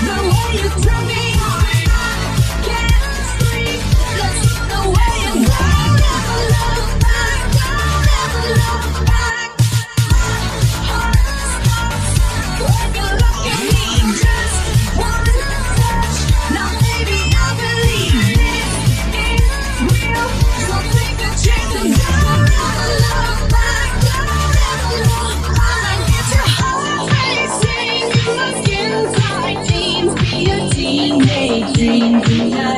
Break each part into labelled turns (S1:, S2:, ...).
S1: The way you turn me teenage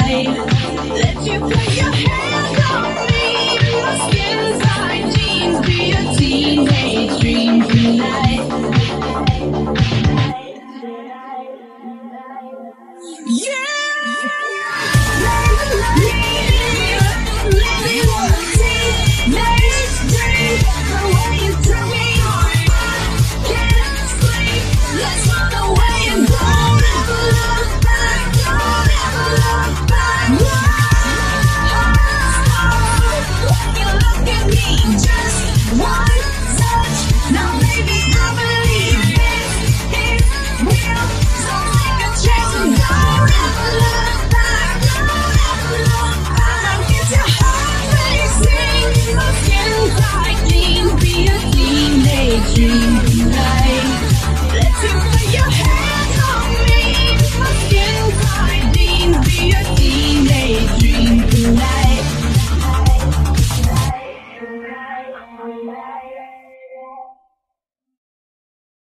S1: Now,